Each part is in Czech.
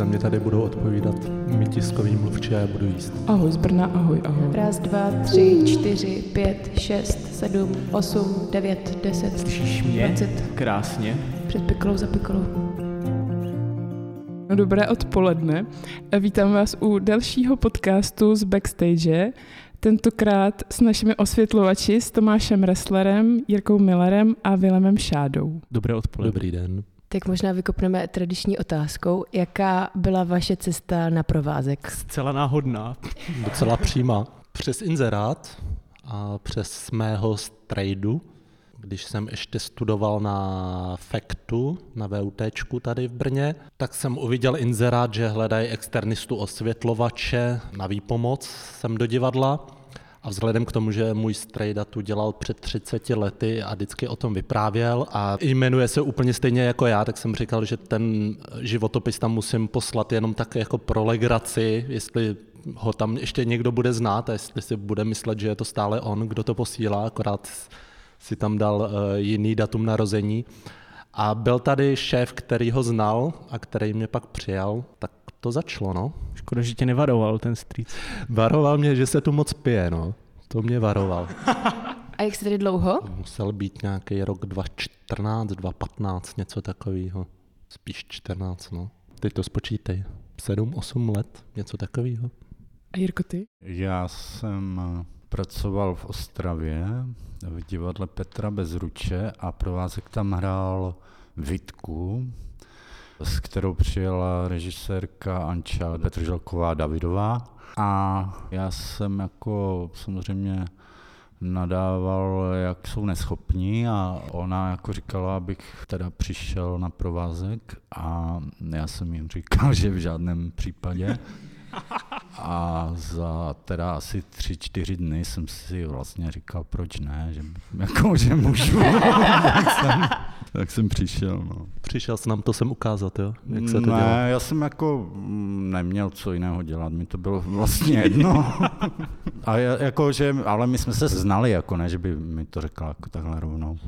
za mě tady budou odpovídat my tiskoví mluvči a já budu jíst. Ahoj z Brna, ahoj, ahoj. Raz, dva, tři, čtyři, pět, šest, sedm, osm, devět, deset, Slyšíš mě? dvacet. Krásně. Před piklou za piklou. No, dobré odpoledne. Vítám vás u dalšího podcastu z Backstage. Tentokrát s našimi osvětlovači, s Tomášem Resslerem, Jirkou Millerem a Vilemem Šádou. Dobré odpoledne. Dobrý den. Tak možná vykopneme tradiční otázkou. Jaká byla vaše cesta na provázek? Zcela náhodná. Docela přímá. Přes inzerát a přes mého strejdu, když jsem ještě studoval na FEKTu, na VUT tady v Brně, tak jsem uviděl inzerát, že hledají externistu osvětlovače na výpomoc sem do divadla. A vzhledem k tomu, že můj strejda tu dělal před 30 lety a vždycky o tom vyprávěl a jmenuje se úplně stejně jako já, tak jsem říkal, že ten životopis tam musím poslat jenom tak jako pro legraci, jestli ho tam ještě někdo bude znát a jestli si bude myslet, že je to stále on, kdo to posílá, akorát si tam dal eh, jiný datum narození. A byl tady šéf, který ho znal a který mě pak přijal, tak to začalo, no. Škoda, že tě nevaroval ten street. Varoval mě, že se tu moc pije, no. To mě varoval. A jak jste tady dlouho? Musel být nějaký rok 2014, 2015, něco takového. Spíš 14, no. Teď to spočítej. 7, 8 let, něco takového. A Jirko, ty? Já jsem eh, pracoval v Ostravě v divadle Petra Bezruče a provázek tam hrál Vitku, s kterou přijela režisérka Anča Petrželková Davidová. A já jsem jako samozřejmě nadával, jak jsou neschopní a ona jako říkala, abych teda přišel na provázek a já jsem jim říkal, že v žádném případě. A za teda asi tři, čtyři dny jsem si vlastně říkal, proč ne, že, jako, že můžu. tak, jsem, tak jsem přišel. No. Přišel jsi nám to sem ukázat, jo? Jak se to ne, dělá? já jsem jako mm, neměl co jiného dělat, mi to bylo vlastně jedno. A já, jako, že, ale my jsme se znali, jako ne, že by mi to řekla jako takhle rovnou.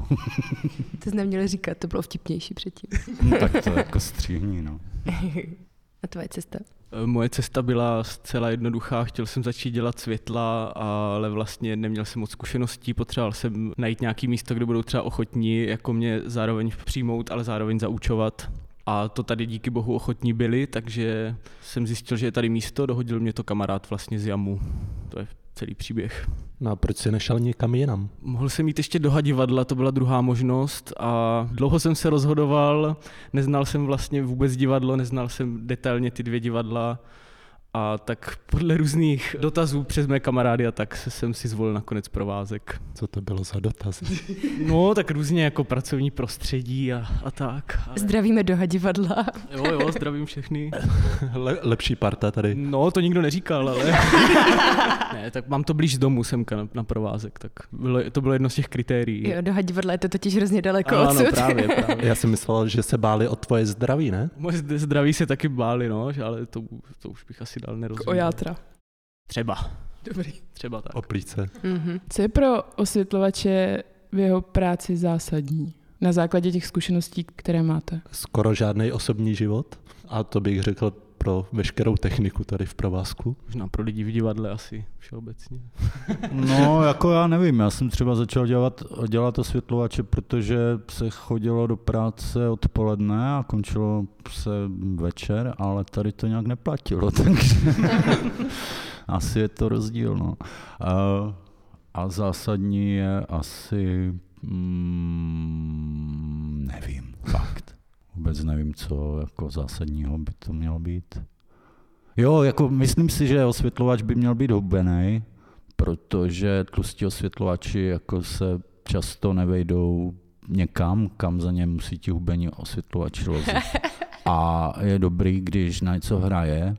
To jsi neměli říkat, to bylo vtipnější předtím. No, tak to jako stříhní, no. A tvoje cesta? Eh, Moje cesta byla zcela jednoduchá, chtěl jsem začít dělat světla, ale vlastně neměl jsem moc zkušeností, potřeboval jsem najít nějaký místo, kde budou třeba ochotní jako mě zároveň přijmout, ale zároveň zaučovat. A to tady díky bohu ochotní byli, takže jsem zjistil, že je tady místo, dohodil mě to kamarád vlastně z Jamu. To je celý příběh. No a proč jsi nešel někam jinam? Mohl jsem jít ještě do hadivadla, to byla druhá možnost a dlouho jsem se rozhodoval, neznal jsem vlastně vůbec divadlo, neznal jsem detailně ty dvě divadla a tak podle různých dotazů přes mé kamarády a tak se- jsem si zvolil nakonec provázek. Co to bylo za dotazy? No, tak různě jako pracovní prostředí a, a tak. A, Zdravíme do hadivadla. jo, jo, zdravím všechny. Le, lepší parta tady. No, to nikdo neříkal, ale... ne, tak mám to blíž z domu semka na, na provázek, tak bylo, to bylo jedno z těch kritérií. Jo, do hadivadla je to totiž hrozně daleko ano, ano, odsud. právě, právě. Já jsem myslel, že se báli o tvoje zdraví, ne? Moje zd- zdraví se taky báli, no, že- ale to, to už bych asi dal O nerozuměl. játra. Třeba, Dobrý. třeba tak. O plíce. Mhm. Co je pro osvětlovače v jeho práci zásadní? Na základě těch zkušeností, které máte. Skoro žádný osobní život. A to bych řekl pro veškerou techniku tady v provázku. Možná pro lidi v divadle asi všeobecně. No, jako já nevím, já jsem třeba začal dělat, dělat osvětlovače, protože se chodilo do práce odpoledne a končilo se večer, ale tady to nějak neplatilo, takže asi je to rozdíl. No. A, a zásadní je asi, mm, nevím, fakt. Vůbec nevím, co jako zásadního by to mělo být. Jo, jako myslím si, že osvětlovač by měl být hubený, protože tlustí osvětlovači jako se často nevejdou někam, kam za ně musí ti hubení osvětlovači lozit. A je dobrý, když na něco hraje,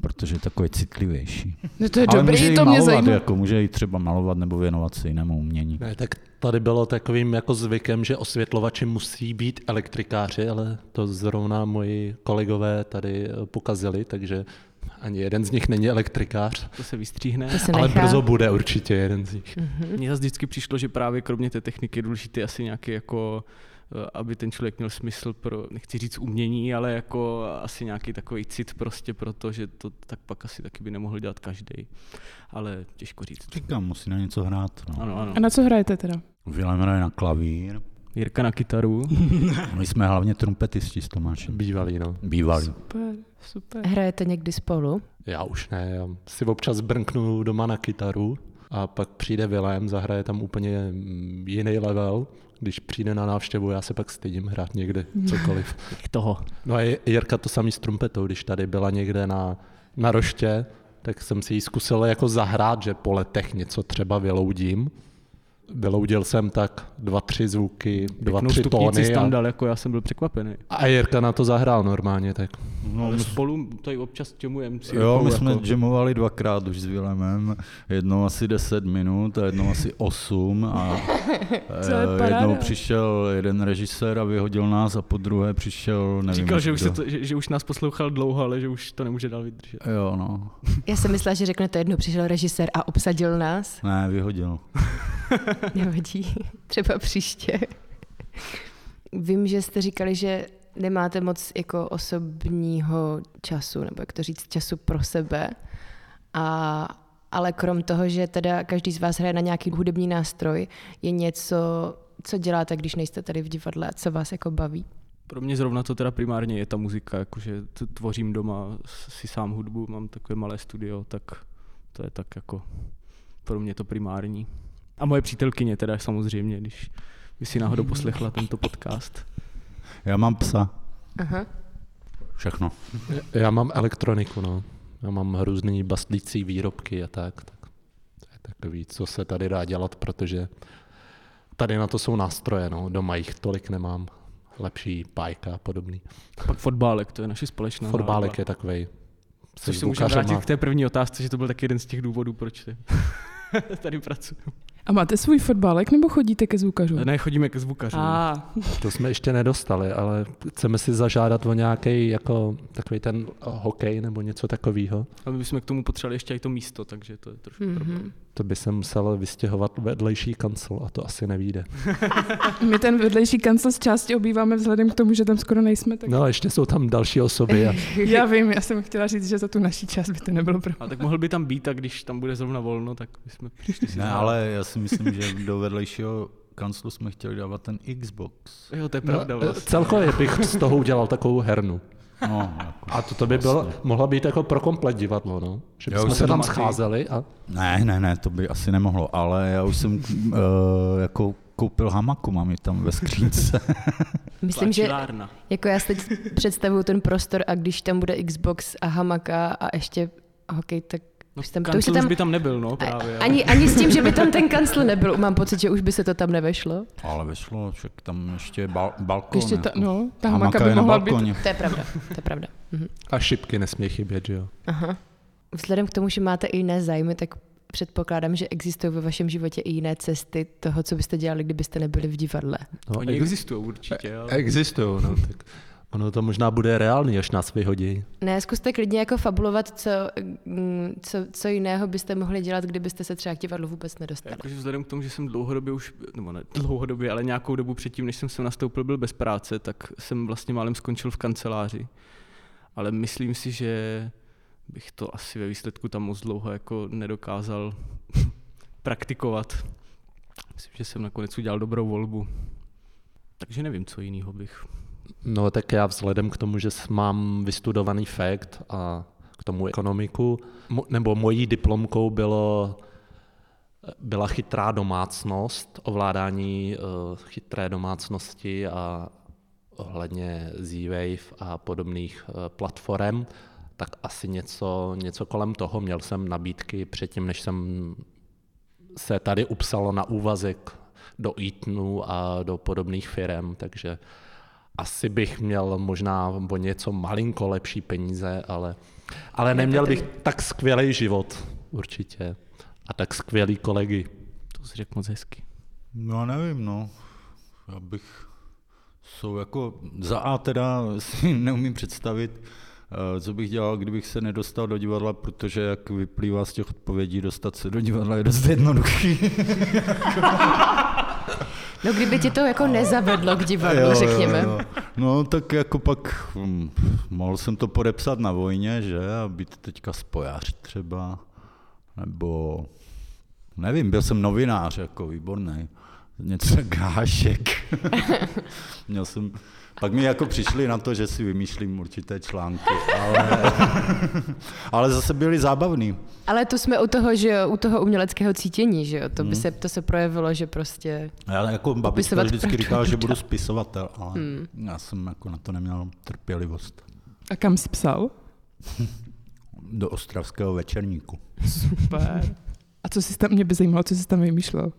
protože je takový citlivější. No to je Ale dobrý, může to mě malovat, zajímá. jako může i třeba malovat nebo věnovat se jinému umění. Ne, tak tady bylo takovým jako zvykem, že osvětlovači musí být elektrikáři, ale to zrovna moji kolegové tady eh, pokazili, takže ani jeden z nich není elektrikář. To se vystříhne. To se Ale brzo bude určitě jeden z nich. Mhm. Mně zase vždycky přišlo, že právě kromě té techniky je důležitý asi nějaký jako aby ten člověk měl smysl pro, nechci říct umění, ale jako asi nějaký takový cit prostě pro to, že to tak pak asi taky by nemohl dělat každý. Ale těžko říct. Říkám, musí na něco hrát. No. Ano, ano. A na co hrajete teda? Vilém hraje na klavír. Jirka na kytaru. My jsme hlavně trumpetisti s Tomášem. Bývalý, no. Bývalý. Super, super. Hrajete někdy spolu? Já už ne, já si občas brnknu doma na kytaru a pak přijde Vilém, zahraje tam úplně jiný level. Když přijde na návštěvu, já se pak stydím hrát někde cokoliv. toho. No a Jirka to samý s trumpetou, když tady byla někde na, na roště, tak jsem si ji zkusil jako zahrát, že po letech něco třeba vyloudím. Vyloudil jsem tak dva, tři zvuky, dva, Pěknou tři tóny jsi tam a, dal, jako já jsem byl překvapený. a Jirka na to zahrál normálně, tak No, Ale my, spolu tady občas těmujeme si. jo, my jako, jsme jamovali dvakrát už s Vilemem. Jednou asi 10 minut a jednou asi 8. A je eh, paráda. jednou přišel jeden režisér a vyhodil nás a po druhé přišel, nevím, Říkal, že už, to, že, že už nás poslouchal dlouho, ale že už to nemůže dál vydržet. Jo, no. Já jsem myslela, že řeknete jednou přišel režisér a obsadil nás. Ne, vyhodil. Nevadí, třeba příště. Vím, že jste říkali, že nemáte moc jako osobního času, nebo jak to říct, času pro sebe. A, ale krom toho, že teda každý z vás hraje na nějaký hudební nástroj, je něco, co děláte, když nejste tady v divadle a co vás jako baví? Pro mě zrovna to teda primárně je ta muzika, jakože tvořím doma si sám hudbu, mám takové malé studio, tak to je tak jako pro mě to primární. A moje přítelkyně teda samozřejmě, když by si náhodou poslechla tento podcast. Já mám psa. Aha. Všechno. já mám elektroniku, no. Já mám různý bastlící výrobky a tak, tak. To je takový, co se tady dá dělat, protože tady na to jsou nástroje, no. Doma jich tolik nemám. Lepší pájka a podobný. A pak fotbálek, to je naše společná Fotbálek záliba. je takový. Což se můžeme vrátit k té první otázce, že to byl taky jeden z těch důvodů, proč ty tady pracuji. A máte svůj fotbálek nebo chodíte ke zvukařům? Ne, chodíme ke zvukařům. A, To jsme ještě nedostali, ale chceme si zažádat o nějaký jako takový ten hokej nebo něco takového. A my bychom k tomu potřebovali ještě i to místo, takže to je trošku mm-hmm. problém. To by se musel vystěhovat vedlejší kancel a to asi nevíde. my ten vedlejší kancel z části obýváme vzhledem k tomu, že tam skoro nejsme. Tak... No a ještě jsou tam další osoby a Já vím, já jsem chtěla říct, že za tu naší část by to nebylo pro A tak mohl by tam být a když tam bude zrovna volno, tak bychom přišli si Ne, ale já si myslím, že do vedlejšího kanclu jsme chtěli dávat ten Xbox. Jo, to je pravda no, vlastně. celkově bych z toho udělal takovou hernu. No, jako, A to, to by bylo, mohla být jako pro komplet divadlo, no. Že bychom se tam scházeli a ne, ne, ne, to by asi nemohlo, ale já už jsem uh, jako koupil hamaku, mám ji tam ve skřínce. Myslím, že jako já si teď představuju ten prostor a když tam bude Xbox a hamaka a ještě hokej, tak No, tam, kancel to už tam by tam nebyl, no právě. ani, ani s tím, že by tam ten kancel nebyl, mám pocit, že už by se to tam nevešlo. ale vešlo, však tam ještě bal, balkon. Ještě ta, jako. no, ta Hamaka hamaka by mohla být. balkoně. To je pravda, to je pravda. Mhm. a šipky nesmí chybět, že jo. Aha. Vzhledem k tomu, že máte i jiné zájmy, tak předpokládám, že existují ve vašem životě i jiné cesty toho, co byste dělali, kdybyste nebyli v divadle. No, Oni ex- existují určitě, ale... Existují, no. Tak ono to možná bude reálný, až nás vyhodí. Ne, zkuste klidně jako fabulovat, co, mm, co, co jiného byste mohli dělat, kdybyste se třeba k divadlu vůbec nedostali. Jakože vzhledem k tomu, že jsem dlouhodobě už, nebo ne dlouhodobě, ale nějakou dobu předtím, než jsem sem nastoupil, byl bez práce, tak jsem vlastně málem skončil v kanceláři. Ale myslím si, že bych to asi ve výsledku tam moc dlouho jako nedokázal praktikovat. Myslím, že jsem nakonec udělal dobrou volbu. Takže nevím, co jiného bych. No tak já vzhledem k tomu, že mám vystudovaný fakt a k tomu ekonomiku, nebo mojí diplomkou bylo, byla chytrá domácnost, ovládání uh, chytré domácnosti a ohledně Z-Wave a podobných uh, platform, tak asi něco, něco kolem toho. Měl jsem nabídky předtím, než jsem se tady upsal na úvazek do Eatonu a do podobných firm, takže asi bych měl možná o něco malinko lepší peníze, ale, ale neměl bych tak skvělý život určitě a tak skvělý kolegy. To jsi řekl moc hezky. No nevím, no. Já bych, jsou jako, za A teda si neumím představit, eh, co bych dělal, kdybych se nedostal do divadla, protože jak vyplývá z těch odpovědí, dostat se do divadla je dost jednoduchý. No kdyby tě to jako nezavedlo k divadlu, Jo, řekněme. Jo, jo. No tak jako pak hm, mohl jsem to podepsat na vojně, že, a být teďka spojař třeba, nebo nevím, byl jsem novinář, jako výborný, něco gášek. Měl jsem, pak mi jako přišli na to, že si vymýšlím určité články, ale, ale zase byli zábavný. Ale to jsme u toho, že jo, u toho uměleckého cítění, že jo, to Hmm. by se, to se projevilo, že prostě, Já jako babička vždycky pravdu, říkala, že budu spisovatel, ale Hmm. já jsem jako na to neměl trpělivost. A kam jsi psal? Do ostravského večerníku. Super. A co jsi tam, mě by zajímalo, co jsi tam vymýšlel?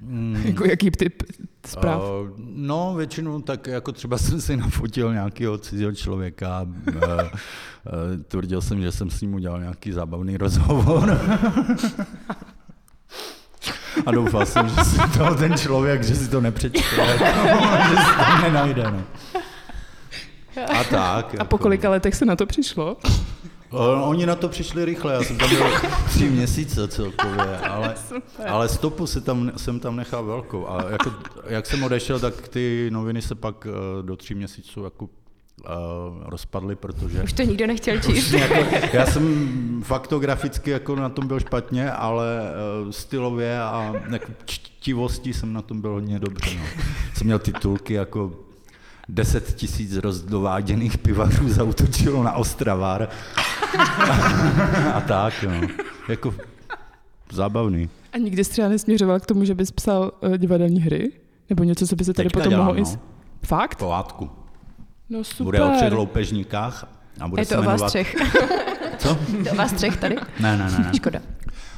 Mm. Jako jaký typ zpráv? Uh, no, většinou tak jako třeba jsem si nafotil nějakého cizího člověka, uh, uh, tvrdil jsem, že jsem s ním udělal nějaký zábavný rozhovor. A doufal jsem, že si to ten člověk, že si to nepřečte, že si to nenajde. No. A tak. A po kolika letech se na to přišlo? Oni na to přišli rychle, já jsem tam byl tři měsíce celkově, ale, ale stopu si tam, jsem tam nechal velkou. A jako, jak jsem odešel, tak ty noviny se pak eh, do tří měsíců jako uh, rozpadly, protože už to nikdo nechtěl číst. Jako, já jsem faktograficky jako na tom byl špatně, ale uh, stylově a jako čtivostí jsem na tom byl hodně dobře. No. Jsem měl titulky jako 10 tisíc rozdováděných pivařů zautočilo na Ostravar. a tak, no. Jako zábavný. A nikdy jsi třeba nesměřoval k tomu, že bys psal uh, divadelní hry? Nebo něco, co by se tady Teďka potom dělám, mohlo... no. Fakt? Pohádku. No super. Bude o třech loupežníkách a bude Je se to o vás jmenovat... třech. Co? To o vás třech tady? Ne, ne, ne, ne. Škoda.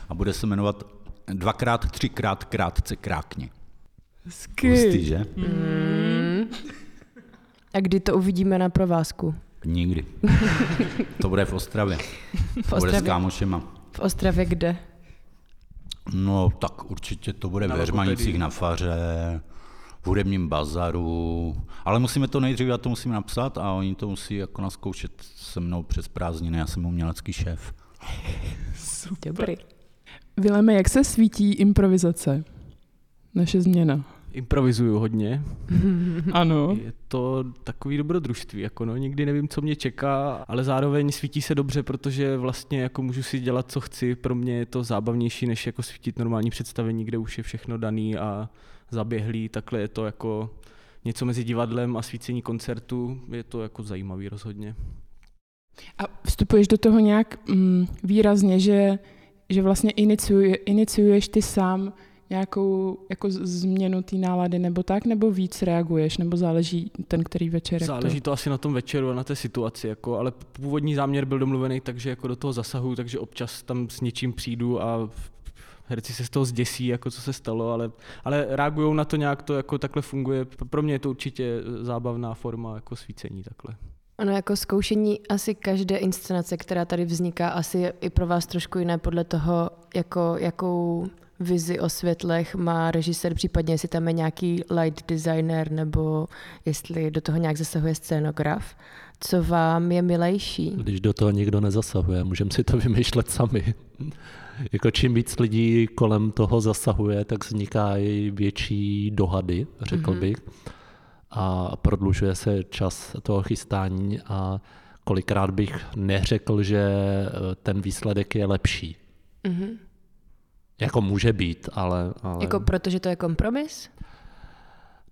A bude se jmenovat dvakrát, třikrát, krátce, krákně. Hustý, že? Mm. A kdy to uvidíme na provázku? Nikdy. To bude v Ostravě. V To bude s Ostravě? kámošema. V Ostravě kde? No, tak určitě to bude Na ve Řmanicích na faře, v hudebním bazaru, ale musíme to nejdřív, já to musím napsat a oni to musí jako naskoušet se mnou přes prázdniny, já jsem umělecký šéf. Dobrý. Vileme, jak se svítí improvizace? Naše změna. Improvizuju hodně. Ano. Je to takový dobrodružství, jako no, nikdy nevím, co mě čeká, ale zároveň svítí se dobře, protože vlastně jako můžu si dělat, co chci. Pro mě je to zábavnější, než jako svítit normální představení, kde už je všechno daný a zaběhlý. Takhle je to jako něco mezi divadlem a svícení koncertu. Je to jako zajímavý rozhodně. A vstupuješ do toho nějak mm, výrazně, že, že vlastně iniciuje, iniciuješ ty sám nějakou jako změnu té nálady nebo tak, nebo víc reaguješ, nebo záleží ten, který večer? Záleží to asi na tom večeru a na té situaci, jako, ale původní záměr byl domluvený, takže jako do toho zasahuju, takže občas tam s něčím přijdu a herci se z toho zděsí, jako co se stalo, ale, ale reagují na to nějak, to jako takhle funguje. Pro mě je to určitě zábavná forma jako svícení takhle. Ono jako zkoušení asi každé inscenace, která tady vzniká, asi je i pro vás trošku jiné podle toho, jako, jakou vizi o světlech má režisér, případně jestli tam je nějaký light designer, nebo jestli do toho nějak zasahuje scénograf. Co vám je milejší? Když do toho nikdo nezasahuje, můžeme si to vymýšlet sami. jako čím víc lidí kolem toho zasahuje, tak vznikají větší dohady, řekl Mhm. bych. A prodlužuje se čas toho chystání a kolikrát bych neřekl, že eh, ten výsledek je lepší. Mhm. Jako může být, ale... ale... Jako protože to je kompromis?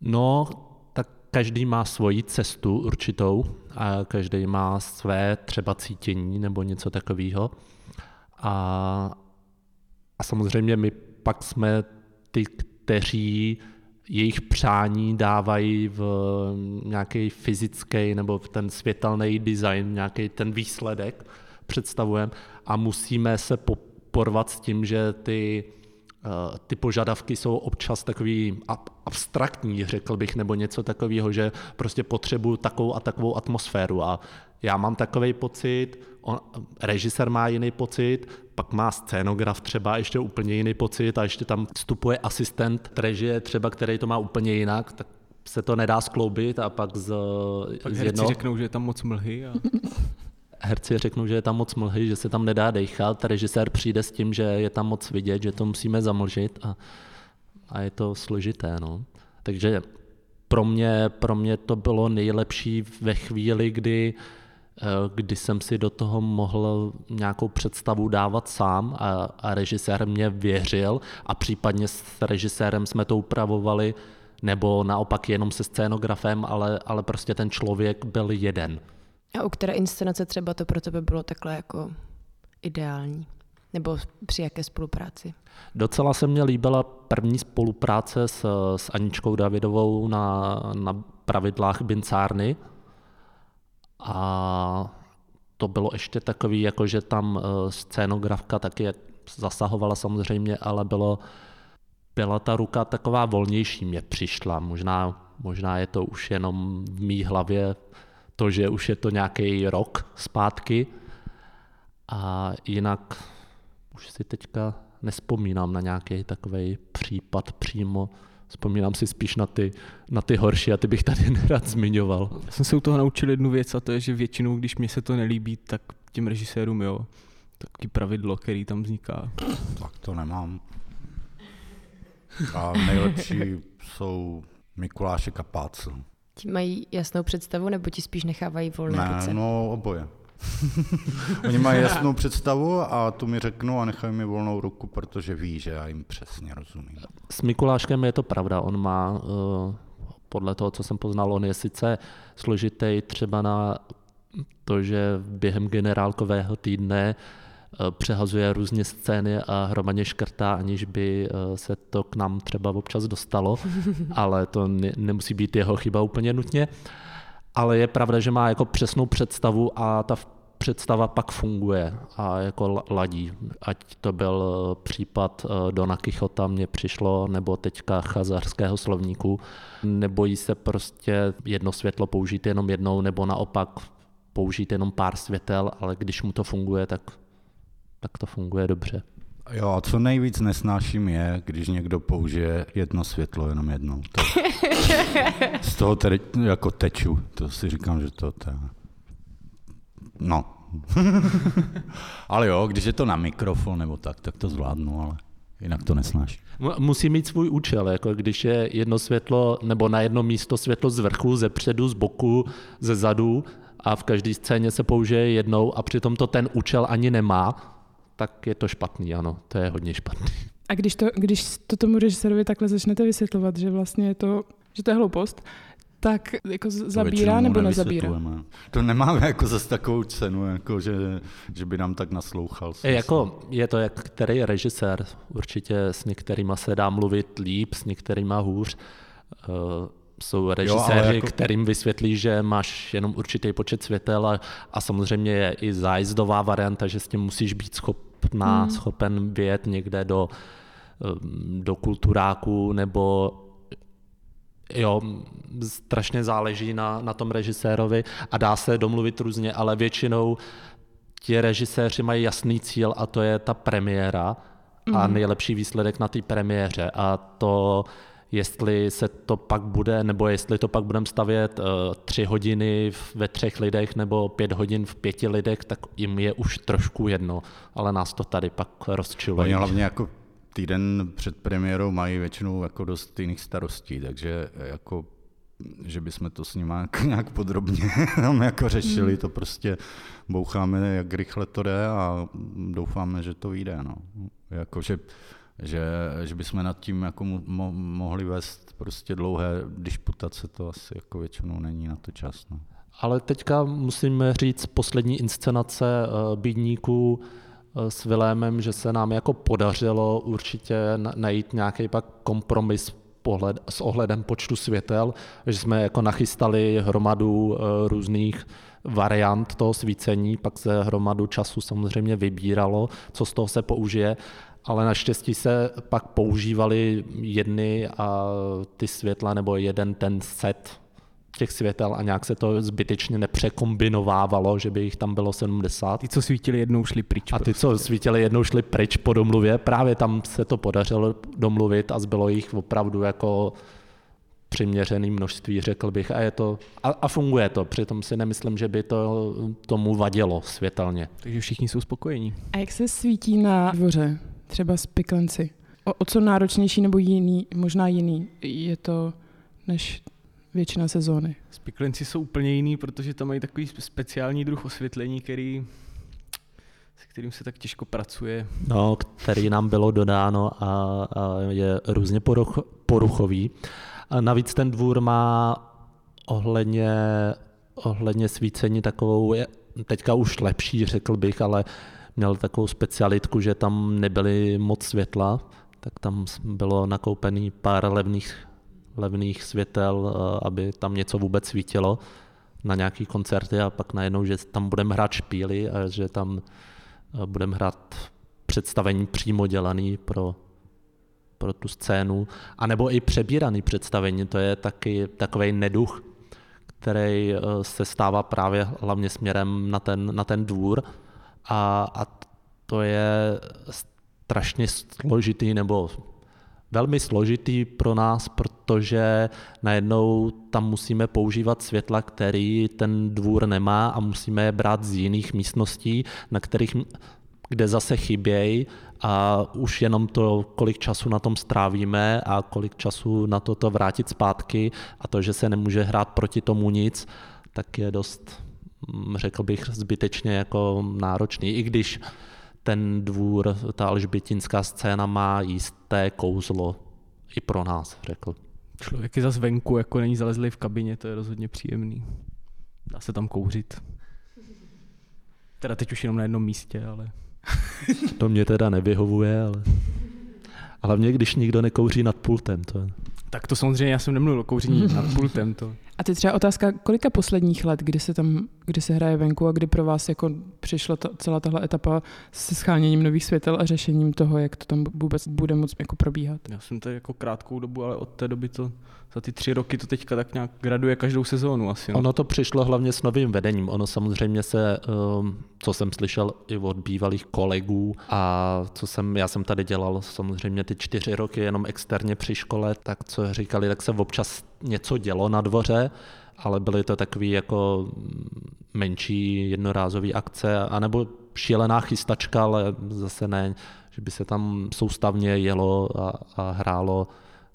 No, tak každý má svoji cestu určitou a každý má své třeba cítění nebo něco takového. A, a samozřejmě my pak jsme ty, kteří jejich přání dávají v nějaký fyzický nebo v ten světelný design, nějaký ten výsledek představujeme a musíme se po- porvat s tím, že ty Eh, ty požadavky jsou občas takový ab- abstraktní, řekl bych, nebo něco takového, že prostě potřebuju takovou a takovou atmosféru. A já mám takový pocit, on, režisér má jiný pocit, pak má scénograf třeba ještě úplně jiný pocit a ještě tam vstupuje asistent režie třeba, který to má úplně jinak, tak se to nedá skloubit a pak z, Pak z herci jednoho řeknou, že je tam moc mlhy a herci řeknou, že je tam moc mlhy, že se tam nedá dechat, režisér přijde s tím, že je tam moc vidět, že to musíme zamlžit a a je to složité. No. Takže pro mě, pro mě to bylo nejlepší ve chvíli, kdy, eh, kdy jsem si do toho mohl nějakou představu dávat sám a, a režisér mě věřil a případně s režisérem jsme to upravovali nebo naopak jenom se scénografem, ale, ale prostě ten člověk byl jeden. A u které inscenace třeba to pro tebe bylo takhle jako ideální? Nebo při jaké spolupráci? Docela se mně líbila první spolupráce s, s Aničkou Davidovou na, na pravidlách bincárny. A to bylo ještě takový, jako že tam eh, scénografka taky zasahovala samozřejmě, ale bylo, byla ta ruka taková volnější, mě přišla. Možná, možná je to už jenom v mý hlavě to, že už je to nějaký rok zpátky. A jinak už si teďka nespomínám na nějaký takový případ přímo. Vzpomínám si spíš na ty, na ty horší a ty bych tady nerad zmiňoval. Já jsem se u toho naučil jednu věc a to je, že většinou, když mě se to nelíbí, tak těm režisérům jo. Taky pravidlo, který tam vzniká. Tak to nemám. A nejlepší jsou Mikuláše Kapáce. Ti mají jasnou představu, nebo ti spíš nechávají volné Ne, ruce? no oboje. Oni mají jasnou představu a tu mi řeknou a nechají mi volnou ruku, protože ví, že já jim přesně rozumím. S Mikuláškem je to pravda, on má, eh, podle toho, co jsem poznal, on je sice složitý třeba na to, že během generálkového týdne eh, přehazuje různě scény a hromadně škrtá, aniž by eh, se to k nám třeba občas dostalo, ale to ne, nemusí být jeho chyba úplně nutně. Ale je pravda, že má jako přesnou představu a ta představa pak funguje a jako ladí. Ať to byl eh, případ Dona Kichota, mně přišlo, nebo teďka chazarského slovníku. Nebojí se prostě jedno světlo použít jenom jednou, nebo naopak použít jenom pár světel, ale když mu to funguje, tak, tak to funguje dobře. Jo, a co nejvíc nesnáším je, když někdo použije jedno světlo jenom jednou. To, z toho tedy jako teču, to si říkám, že to... to no. ale jo, když je to na mikrofon nebo tak, tak to zvládnu, ale jinak to nesnáším. Musí mít svůj účel, jako když je jedno světlo, nebo na jedno místo světlo z vrchu, ze předu, z boku, ze zadu a v každé scéně se použije jednou a přitom to ten účel ani nemá, tak je to špatný, ano, to je hodně špatný. A když to, když to tomu režisérovi takhle začnete vysvětlovat, že vlastně je to, že to je hloupost, tak jako zabírá nebo nezabírá? To nemáme jako zase takovou cenu, jako že, že by nám tak naslouchal. Je, jako, je to jak který režisér. Určitě s některýma se dá mluvit líp, s některýma hůř. Uh, jsou režiséři, jo, jako... kterým vysvětlí, že máš jenom určitý počet světel a, a samozřejmě je i zájezdová varianta, že s tím musíš být schopná, hmm. schopen vyjet někde do, do kulturáku nebo jo, strašně záleží na, na tom režisérovi a dá se domluvit různě, ale většinou ti režiséři mají jasný cíl a to je ta premiéra a hmm. nejlepší výsledek na té premiéře a to jestli se to pak bude, nebo jestli to pak budeme stavět uh, tři hodiny ve třech lidech nebo pět hodin v pěti lidech, tak jim je už trošku jedno, ale nás to tady pak rozčiluje. Oni hlavně jako týden před premiérou mají většinou jako dost jiných starostí, takže jako že bychom to s nimi nějak podrobně tam jako řešili, hmm. to prostě boucháme, jak rychle to jde a doufáme, že to vyjde. No. Jako, že že, že bychom nad tím jako mo, mohli vést prostě dlouhé disputace, to asi jako většinou není na to čas. No. Ale teďka musíme říct poslední inscenace uh, Bídníků uh, s Vilémem, že se nám jako podařilo určitě najít nějaký pak kompromis pohled, s ohledem počtu světel, že jsme jako nachystali hromadu uh, různých variant toho svícení, pak se hromadu času samozřejmě vybíralo, co z toho se použije ale naštěstí se pak používali jedny a ty světla nebo jeden ten set těch světel a nějak se to zbytečně nepřekombinovávalo, že by jich tam bylo 70. Ty, co svítili jednou, šli pryč. A ty, prostě. co svítili jednou, šli pryč po domluvě. Právě tam se to podařilo domluvit a zbylo jich opravdu jako přiměřený množství, řekl bych. A, je to, a, a funguje to. Přitom si nemyslím, že by to tomu vadilo světelně. Takže všichni jsou spokojení. A jak se svítí na dvoře? Třeba z piklenci? O, o co náročnější nebo jiný, možná jiný je to než většina sezóny? Spiklenci jsou úplně jiný, protože tam mají takový speciální druh osvětlení, který se kterým se tak těžko pracuje. No, který nám bylo dodáno a, a je různě poruch, poruchový. A navíc ten dvůr má ohledně, ohledně svícení takovou, je, teďka už lepší, řekl bych, ale měl takovou specialitku, že tam nebyly moc světla, tak tam bylo nakoupený pár levných, levných světel, eh, aby tam něco vůbec svítilo na nějaký koncerty a pak najednou, že tam budeme hrát špíly a že tam eh, budeme hrát představení přímo dělaný pro, pro tu scénu, anebo i přebíraný představení, to je taky takový neduch, který eh, se stává právě hlavně směrem na ten, na ten dvůr a, a to je strašně složitý nebo velmi složitý pro nás, protože najednou tam musíme používat světla, který ten dvůr nemá a musíme je brát z jiných místností, na kterých, kde zase chybějí a už jenom to, kolik času na tom strávíme a kolik času na to to vrátit zpátky a to, že se nemůže hrát proti tomu nic, tak je dost, řekl bych, zbytečně jako náročný, i když ten dvůr, ta alžbětinská scéna má jisté kouzlo i pro nás, řekl. Člověk je zase venku, jako není zalezlý v kabině, to je rozhodně příjemný. Dá se tam kouřit. Teda teď už jenom na jednom místě, ale... to mě teda nevyhovuje, ale... A hlavně, když nikdo nekouří nad pultem. To je... Tak to samozřejmě, já jsem nemluvil o kouření nad pultem. To. A teď třeba otázka, kolika posledních let, kdy se tam, kdy se hraje venku a kdy pro vás jako přišla ta, celá tahle etapa se scháněním nových světel a řešením toho, jak to tam vůbec bude moc jako probíhat? Já jsem tady jako krátkou dobu, ale od té doby to za ty tři roky to teďka tak nějak graduje každou sezónu asi. No. Ono to přišlo hlavně s novým vedením. Ono samozřejmě se, um, co jsem slyšel i od bývalých kolegů a co jsem, já jsem tady dělal samozřejmě ty čtyři roky jenom externě při škole, tak co říkali, tak se občas něco dělo na dvoře, ale byly to takové jako menší jednorázové akce, anebo šílená chystačka, ale zase ne, že by se tam soustavně jelo a, a hrálo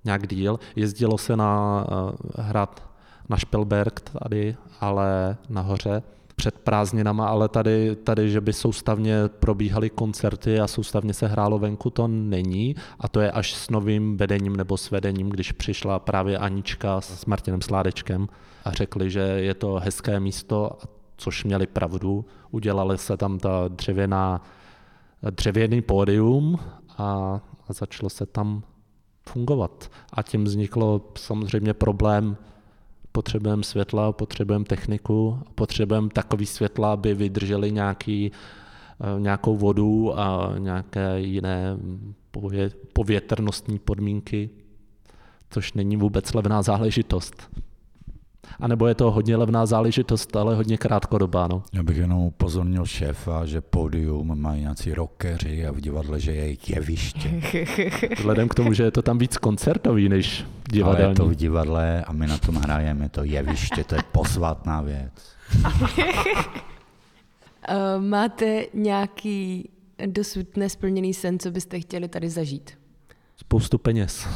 nějak díl. Jezdilo se na uh, hrad na Špelberg tady, ale nahoře před prázdninama, ale tady, tady, že by soustavně probíhaly koncerty a soustavně se hrálo venku, to není. A to je až s novým vedením nebo s vedením, když přišla právě Anička s Martinem Sládečkem a řekli, že je to hezké místo, což měli pravdu. Udělali se tam ta dřevěná, dřevěný pódium a, a začalo se tam fungovat. A tím vzniklo samozřejmě problém, potřebujeme světla, potřebujeme techniku, potřebujeme takový světla, aby vydrželi nějaký, eh, nějakou vodu a nějaké jiné povětrnostní podmínky, což není vůbec levná záležitost. A nebo je to hodně levná záležitost, ale hodně krátkodobá. No. Já bych jenom upozornil šéfa, že pódium mají nějací rockeři a v divadle, že je jeviště. Vzhledem k tomu, že je to tam víc koncertový než divadelní. Ale je to v divadle a my na tom hrajeme, to jeviště, to je posvátná věc. Eh, máte nějaký dosud nesplněný sen, co byste chtěli tady zažít? Spoustu peněz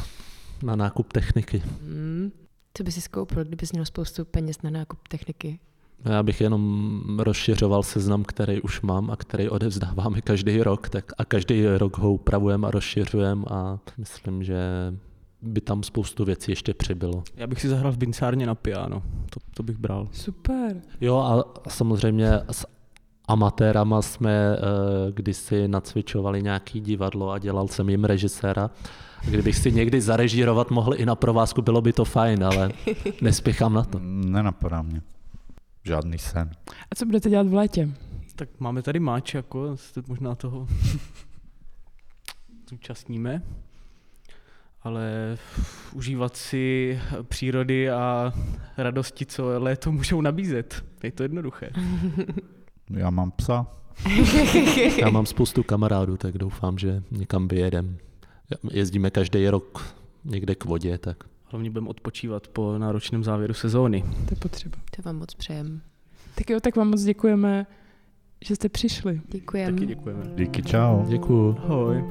na nákup techniky. Hmm. Co by si skoupil, kdybys měl spoustu peněz na nákup techniky? Já bych jenom rozšiřoval seznam, který už mám a který odevzdáváme každý rok, tak a každý rok ho upravujeme a rozšiřujeme a myslím, že by tam spoustu věcí ještě přibylo. Já bych si zahrál v bincárně na piano, to, to bych bral. Super. Jo a samozřejmě s amatérama jsme uh, kdysi nacvičovali nějaký divadlo a dělal jsem jim režiséra Kdybych si někdy zarežírovat mohl i na provázku, bylo by to fajn, ale nespěchám na to. Nenapadá mě. Žádný sen. A co budete dělat v létě? Tak máme tady máč, jako se možná toho zúčastníme, ale užívat si přírody a radosti, co léto můžou nabízet. Je to jednoduché. Já mám psa. Já mám spoustu kamarádů, tak doufám, že někam vyjedem jezdíme každý rok někde k vodě, tak. Hlavně budeme odpočívat po náročném závěru sezóny. To je potřeba. To vám moc přejem. Tak jo, tak vám moc děkujeme, že jste přišli. Děkujeme. Taky děkujeme. Díky, čau. Děkuju. Ahoj.